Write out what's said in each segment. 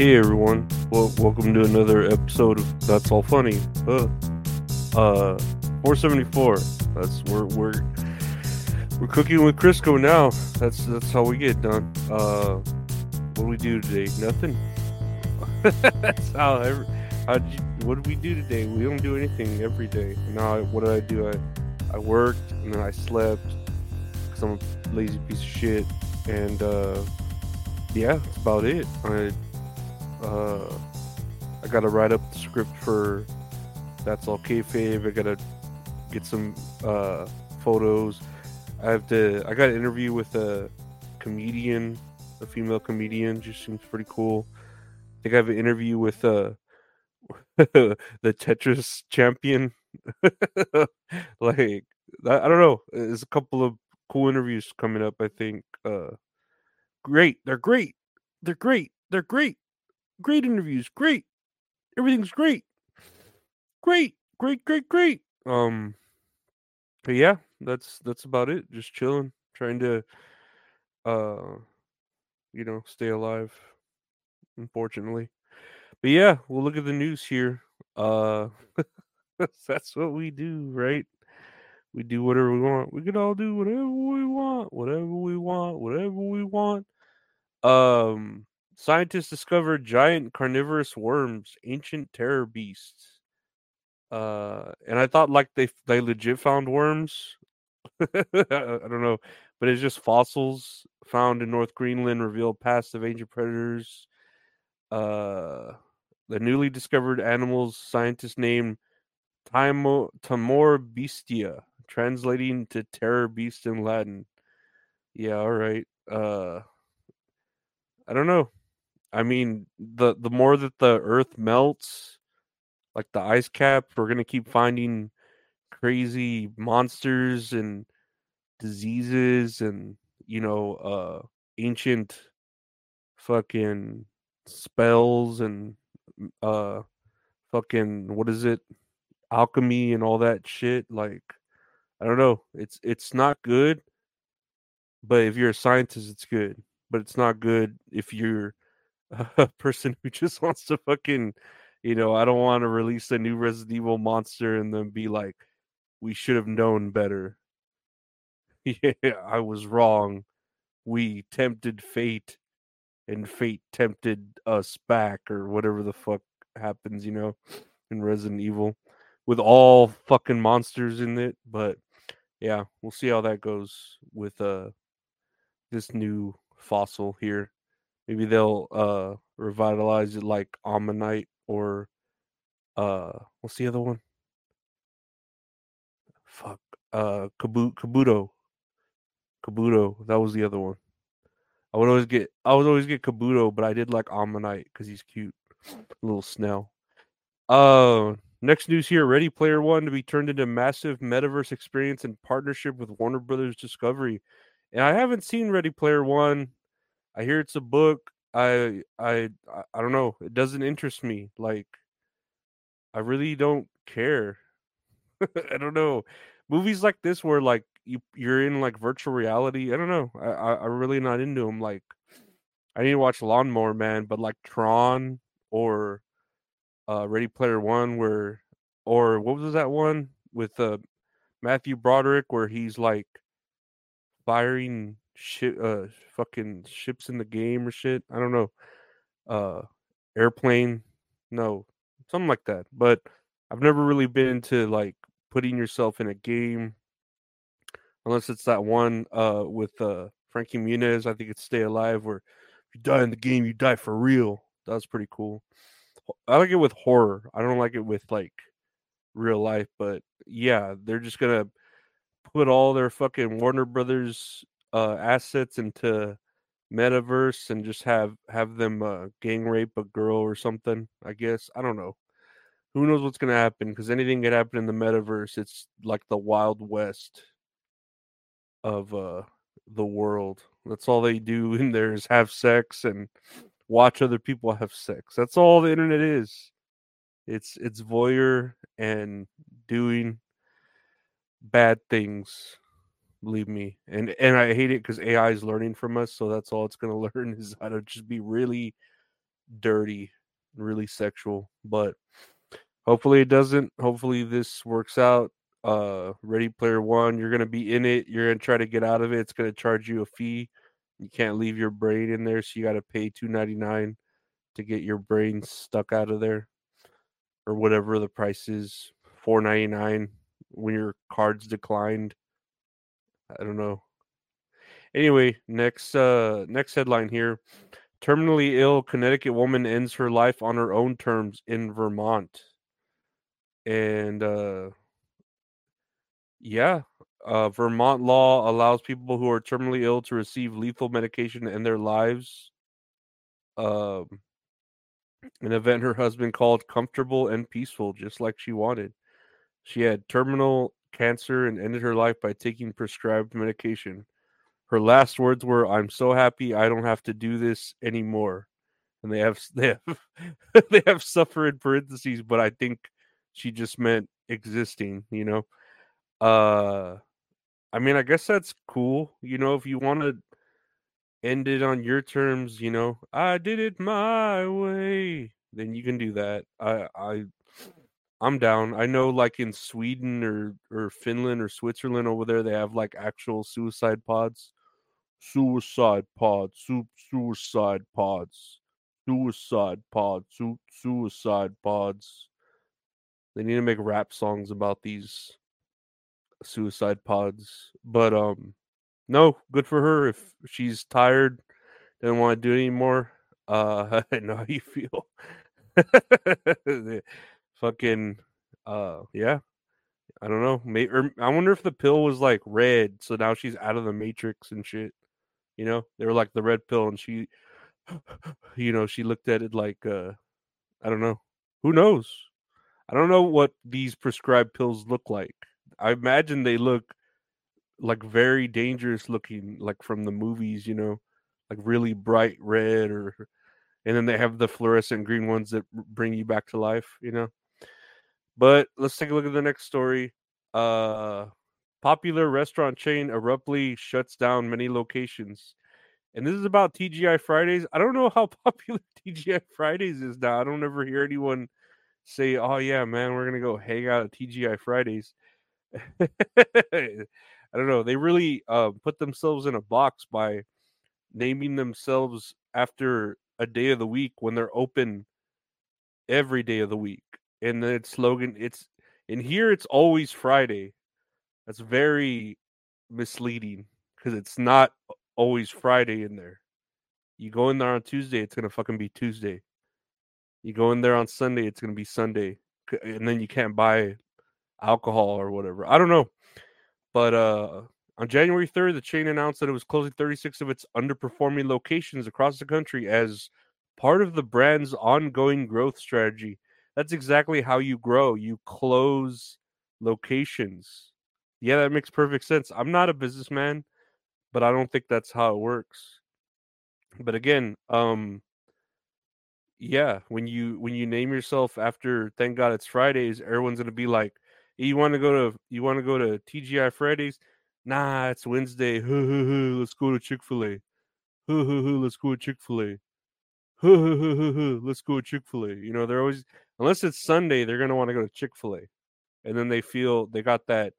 Hey everyone, well, welcome to another episode of That's All Funny. Uh, uh 474. That's we're we're we're cooking with Crisco now. That's that's how we get done. Uh, what do we do today? Nothing. that's how. Every, how you, what did we do today? We don't do anything every day. Now, what did I do? I I worked and then I slept because I'm a lazy piece of shit. And uh, yeah, that's about it. I uh, I gotta write up the script for that's all kayfabe. I gotta get some uh, photos. I have to. I got an interview with a comedian, a female comedian. Just seems pretty cool. I think I have an interview with uh, the Tetris champion. like I, I don't know. There's a couple of cool interviews coming up. I think. Uh, great. They're great. They're great. They're great. Great interviews. Great. Everything's great. Great. Great. Great. Great. Um. But yeah, that's that's about it. Just chilling, trying to, uh, you know, stay alive. Unfortunately, but yeah, we'll look at the news here. Uh, that's what we do, right? We do whatever we want. We can all do whatever we want, whatever we want, whatever we want. Um, scientists discovered giant carnivorous worms, ancient terror beasts. Uh, and I thought like they they legit found worms. I don't know, but it's just fossils found in North Greenland reveal past of ancient predators. Uh, the newly discovered animals scientists named Timo, Timorebestia, translating to terror beast in Latin. Yeah, all right. Uh, I don't know. I mean, the the more that the Earth melts, like the ice cap, we're gonna keep finding crazy monsters and diseases and you know uh ancient fucking spells and uh fucking what is it? Alchemy and all that shit like i don't know it's it's not good but if you're a scientist it's good but it's not good if you're a person who just wants to fucking you know, I don't want to release a new Resident Evil monster and then be like, we should have known better. Yeah, I was wrong. We tempted fate and fate tempted us back or whatever the fuck happens, you know, in Resident Evil with all fucking monsters in it, but yeah, we'll see how that goes with uh this new fossil here. Maybe they'll uh revitalize it like Omanyte or uh what's the other one? Fuck. Uh Kabu- Kabuto. Kabuto. That was the other one. I would always get I would always get Kabuto, but I did like Omanyte because he's cute. Little snail. Uh next news here, Ready Player One to be turned into massive metaverse experience in partnership with Warner Brothers Discovery. And I haven't seen Ready Player One. I hear it's a book. I I I don't know. It doesn't interest me. Like I really don't care. I don't know. Movies like this where like you you're in like virtual reality. I don't know. I, I I'm really not into them. Like I need to watch Lawnmower Man, but like Tron or uh Ready Player One, where or what was that one with uh Matthew Broderick where he's like firing shit uh fucking ships in the game or shit. I don't know. Uh airplane. No, something like that. But I've never really been into like putting yourself in a game unless it's that one uh with uh Frankie Muniz. I think it's Stay Alive where if you die in the game, you die for real. That was pretty cool. I like it with horror. I don't like it with like real life, but yeah, they're just gonna put all their fucking Warner Brothers uh assets into metaverse and just have have them uh gang rape a girl or something i guess i don't know. Who knows what's to happen because anything could happen in the metaverse it's like the wild west of uh the world. That's all they do in there is have sex and watch other people have sex. That's all the internet is. It's it's voyeur and doing bad things believe me and and i hate it because ai is learning from us so that's all it's going to learn is how to just be really dirty, really sexual. But hopefully it doesn't. Hopefully this works out. Uh, Ready Player One, you're gonna be in it. You're gonna try to get out of it. It's gonna charge you a fee. You can't leave your brain in there, so you got to pay two ninety nine to get your brain stuck out of there, or whatever the price is. Four ninety nine when your card's declined. I don't know. Anyway, next uh next headline here. Terminally ill Connecticut woman ends her life on her own terms in Vermont. And uh yeah, uh Vermont law allows people who are terminally ill to receive lethal medication in their lives. Um an event her husband called comfortable and peaceful, just like she wanted. She had terminal cancer and ended her life by taking prescribed medication. Her last words were, "I'm so happy I don't have to do this anymore." And they have they have they have suffer in parentheses, but I think she just meant existing, you know. Uh I mean, I guess that's cool, you know, if you want to end it on your terms, you know, I did it my way, then you can do that. I I I'm down. I know like in Sweden or or Finland or Switzerland over there they have like actual suicide pods. Suicide pods, su- suicide pods, suicide pods, su- suicide pods. They need to make rap songs about these suicide pods. But um no, good for her if she's tired, doesn't want to do it anymore. Uh I know how you feel. fucking uh yeah i don't know May- or i wonder if the pill was like red so now she's out of the matrix and shit you know? They were like the red pill and she you know she looked at it like uh i don't know who knows? I don't know what these prescribed pills look like. I imagine they look like very dangerous looking like from the movies you know like really bright red or and then they have the fluorescent green ones that bring you back to life you know but let's take a look at the next story. Uh, popular restaurant chain abruptly shuts down many locations. And this is about TGI Fridays. I don't know how popular TGI Fridays is now. I don't ever hear anyone say, "Oh yeah, man, we're gonna go hang out at TGI Fridays." I don't know. They really uh, put themselves in a box by naming themselves after a day of the week when they're open every day of the week and the slogan it's in here it's always Friday. That's very misleading because it's not always Friday in there. You go in there on Tuesday, it's gonna fucking be Tuesday. You go in there on Sunday, it's gonna be Sunday, and then you can't buy alcohol or whatever. I don't know, but uh, on January third, the chain announced that it was closing 36 of its underperforming locations across the country as part of the brand's ongoing growth strategy that's exactly how you grow. You close locations. Yeah, that makes perfect sense. I'm not a businessman, but I don't think that's how it works. But again, um yeah, when you when you name yourself after thank God it's Fridays, everyone's going to be like, "You want to go to you want to go to TGI Fridays?" Nah, it's Wednesday. Let's go to Chick-fil-A. Let's go to Chick-fil-A. Let's go to Chick-fil-A. You know, they're always unless it's Sunday, they're gonna want to go to Chick Fil A, and then they feel they got that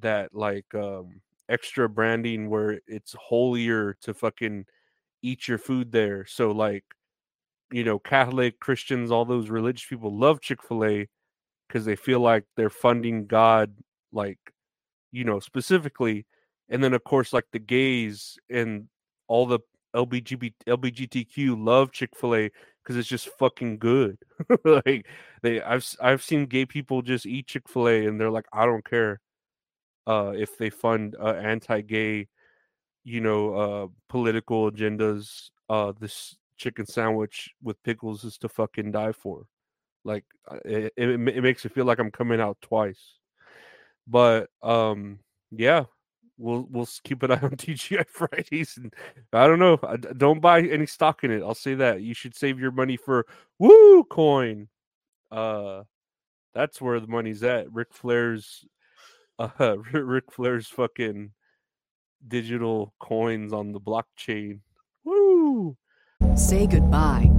that like um extra branding where it's holier to fucking eat your food there. So like, you know, Catholic Christians, all those religious people love Chick Fil A because they feel like they're funding God, like you know, specifically. And then of course, like the gays and all the LBGB, LBGTQ love Chick Fil A because it's just fucking good. like they, I've I've seen gay people just eat Chick Fil A and they're like, I don't care, uh, if they fund uh, anti-gay, you know, uh, political agendas. Uh, this chicken sandwich with pickles is to fucking die for. Like it, it, it makes it feel like I'm coming out twice. But um, yeah, we'll we'll keep an eye on TGI Fridays. And I don't know. I, don't buy any stock in it. I'll say that. You should save your money for Woo Coin. Uh, that's where the money's at. Ric Flair's, uh, Ric Flair's fucking digital coins on the blockchain. Woo! Say goodbye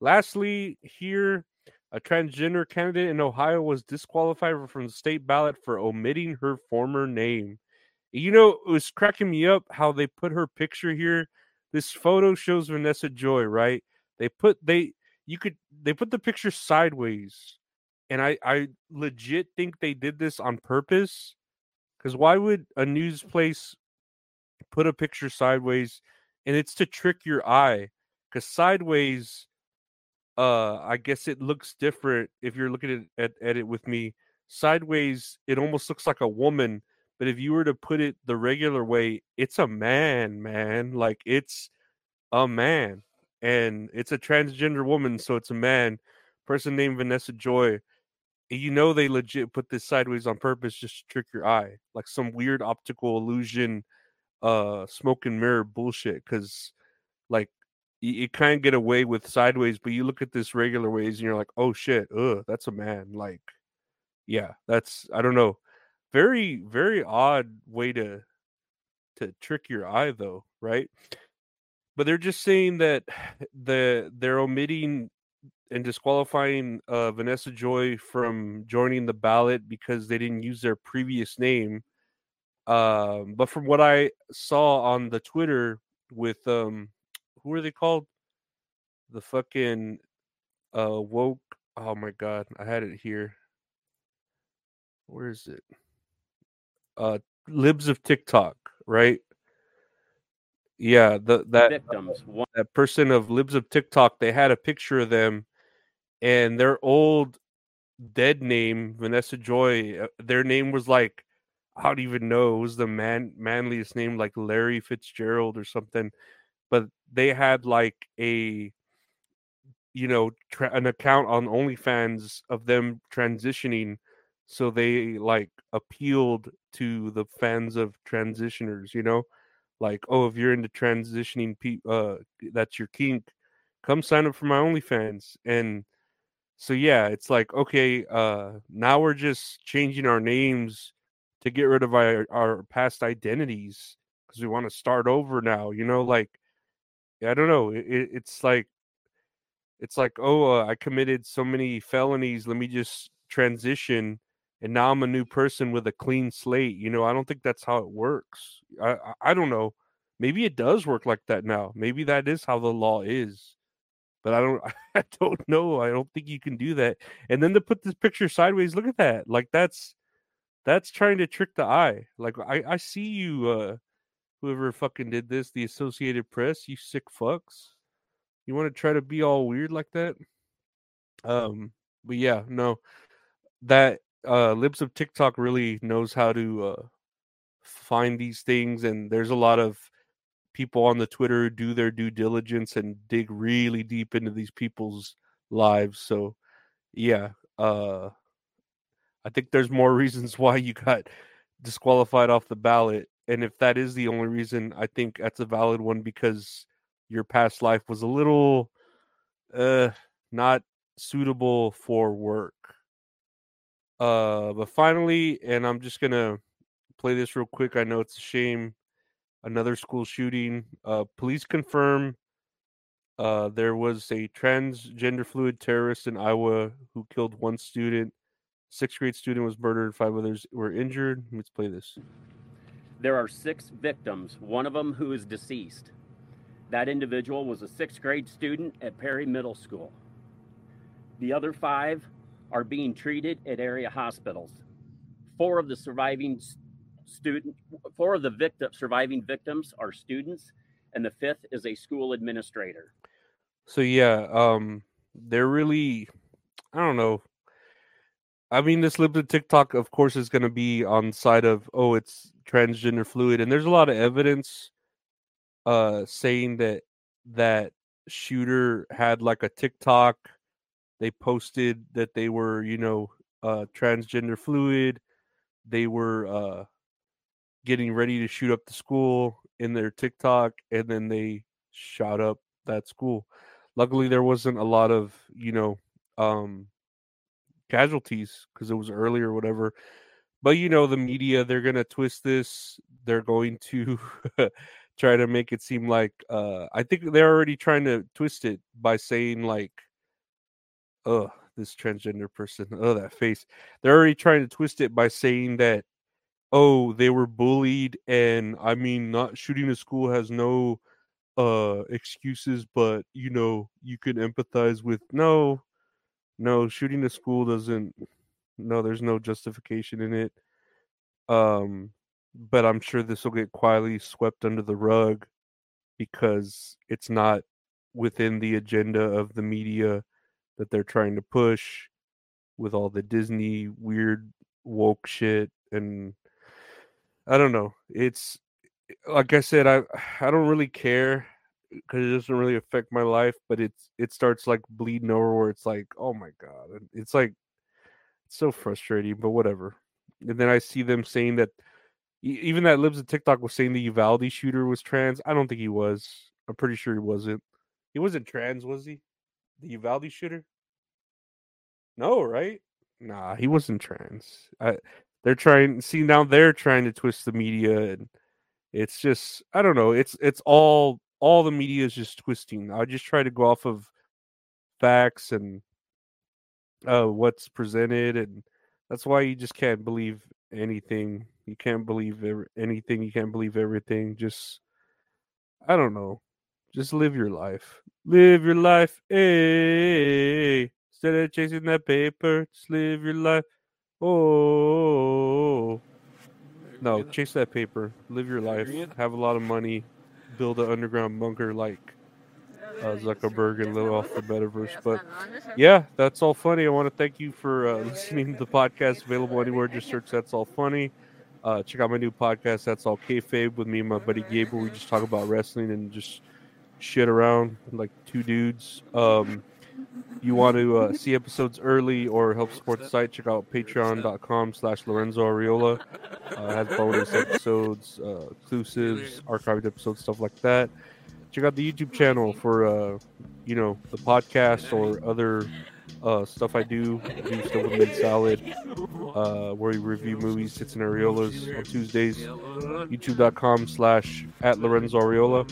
Lastly, here, a transgender candidate in Ohio was disqualified from the state ballot for omitting her former name. You know, it was cracking me up how they put her picture here. This photo shows Vanessa Joy, right? They put they you could they put the picture sideways. And I I legit think they did this on purpose. Cuz why would a news place put a picture sideways and it's to trick your eye cuz sideways uh I guess it looks different if you're looking at, at, at it with me. Sideways, it almost looks like a woman, but if you were to put it the regular way, it's a man, man. Like it's a man. And it's a transgender woman, so it's a man. Person named Vanessa Joy. You know they legit put this sideways on purpose just to trick your eye. Like some weird optical illusion, uh smoke and mirror bullshit. Cause like you, you kind of get away with sideways, but you look at this regular ways and you're like, oh shit, ugh, that's a man. Like, yeah, that's I don't know. Very, very odd way to to trick your eye though, right? But they're just saying that the they're omitting and disqualifying uh, Vanessa Joy from joining the ballot because they didn't use their previous name. Um, but from what I saw on the Twitter with um, who are they called? The fucking uh woke. Oh my god, I had it here. Where is it? Uh, libs of TikTok, right? Yeah, the that victims. One- that person of libs of TikTok. They had a picture of them, and their old dead name, Vanessa Joy. uh, Their name was like I don't even know. It was the man manliest name, like Larry Fitzgerald or something but they had like a you know tra- an account on OnlyFans of them transitioning so they like appealed to the fans of transitioners you know? Like oh if you're into transitioning pe- uh that's your kink come sign up for my OnlyFans. And so yeah it's like okay uh now we're just changing our names to get rid of our, our past identities because we want to start over now you know like I don't know. It, it, it's like it's like, oh, uh, I committed so many felonies. Let me just transition, and now I'm a new person with a clean slate. You know, I don't think that's how it works. I I, I don't know. Maybe it does work like that now. Maybe that is how the law is. But I don't I don't know. I don't think you can do that. And then to put this picture sideways, look at that. Like that's that's trying to trick the eye. Like I I see you uh whoever fucking did this, the Associated Press, you sick fucks. You want to try to be all weird like that? Um, but yeah, no, that uh, Libs of TikTok really knows how to uh, find these things, and there's a lot of people on the Twitter who do their due diligence and dig really deep into these people's lives. So, yeah, uh, I think there's more reasons why you got disqualified off the ballot and if that is the only reason, I think that's a valid one because your past life was a little uh not suitable for work. Uh but finally, and I'm just gonna play this real quick. I know it's a shame. Another school shooting. Uh police confirm uh there was a transgender fluid terrorist in Iowa who killed one student. Sixth grade student was murdered, five others were injured. Let's play this. There are six victims, one of them who is deceased. That individual was a sixth grade student at Perry Middle School. The other five are being treated at area hospitals. Four of the surviving student, four of the victim, surviving victims are students, and the fifth is a school administrator. So yeah, um they're really I don't know. I mean this limited TikTok of course is gonna be on side of oh it's transgender fluid and there's a lot of evidence uh saying that that shooter had like a TikTok they posted that they were, you know, uh, transgender fluid. They were uh, getting ready to shoot up the school in their TikTok, and then they shot up that school. Luckily, there wasn't a lot of, you know, um, casualties because it was early or whatever. But you know, the media, they're gonna twist this. They're going to try to make it seem like uh I think they're already trying to twist it by saying like oh this transgender person oh that face they're already trying to twist it by saying that oh they were bullied and i mean not shooting a school has no uh excuses but you know you can empathize with no no shooting a school doesn't no there's no justification in it um but I'm sure this will get quietly swept under the rug because it's not within the agenda of the media that they're trying to push with all the Disney weird woke shit and I don't know. It's like I said I I don't really care because it doesn't really affect my life, but it's it starts like bleeding over where it's like, oh my god, it's like it's so frustrating, but whatever. And then I see them saying that even that Libs of TikTok was saying the Uvalde shooter was trans. I don't think he was. I'm pretty sure he wasn't. He wasn't trans, was he? The Uvalde shooter? No, right? Nah, he wasn't trans. I, they're trying. See now they're trying to twist the media, and it's just I don't know. It's it's all all the media is just twisting. I just try to go off of facts and uh, what's presented, and that's why you just can't believe anything you can't believe every, anything. You can't believe everything. Just, I don't know. Just live your life. Live your life. Hey, instead of chasing that paper, just live your life. Oh, no, chase that paper. Live your life. Have a lot of money. Build an underground bunker like uh, Zuckerberg and live off the metaverse. But yeah, that's all funny. I want to thank you for uh, listening to the podcast. Available anywhere. Just search "That's All Funny." Uh, check out my new podcast. That's all kayfabe with me and my buddy where we just talk about wrestling and just shit around like two dudes. Um, you want to uh, see episodes early or help support the site, check out patreon.com slash Lorenzo Ariola. Uh, has bonus episodes, uh, exclusives, archived episodes, stuff like that. Check out the YouTube channel for, uh, you know, the podcast or other uh, stuff I do. Do stuff with Mid Salad, uh, where we review movies, hits and areolas on Tuesdays. YouTube.com slash at Lorenzo Ariola.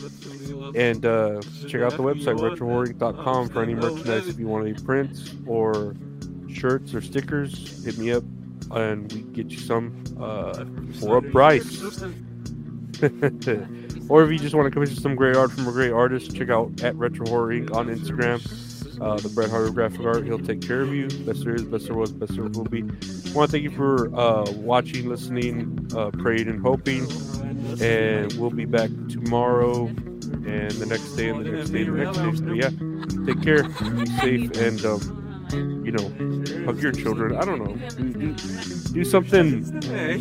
And uh, check out the website, retrohorror.com for any merchandise if you want any prints or shirts or stickers. Hit me up and we get you some uh, for a price. or if you just want to commission some great art from a great artist, check out at Retro Horror Inc. on Instagram uh, the Bret Hart graphic art. He'll take care of you. Best there is, best there was, best there will be. I want to thank you for uh, watching, listening, uh, praying, and hoping. And we'll be back tomorrow and the next day and the next day and the next day. So, yeah, take care, be safe, and, um, you know, hug your children. I don't know. Do, something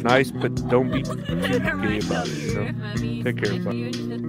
nice, but don't be gay about it, you know? Take care. Bye.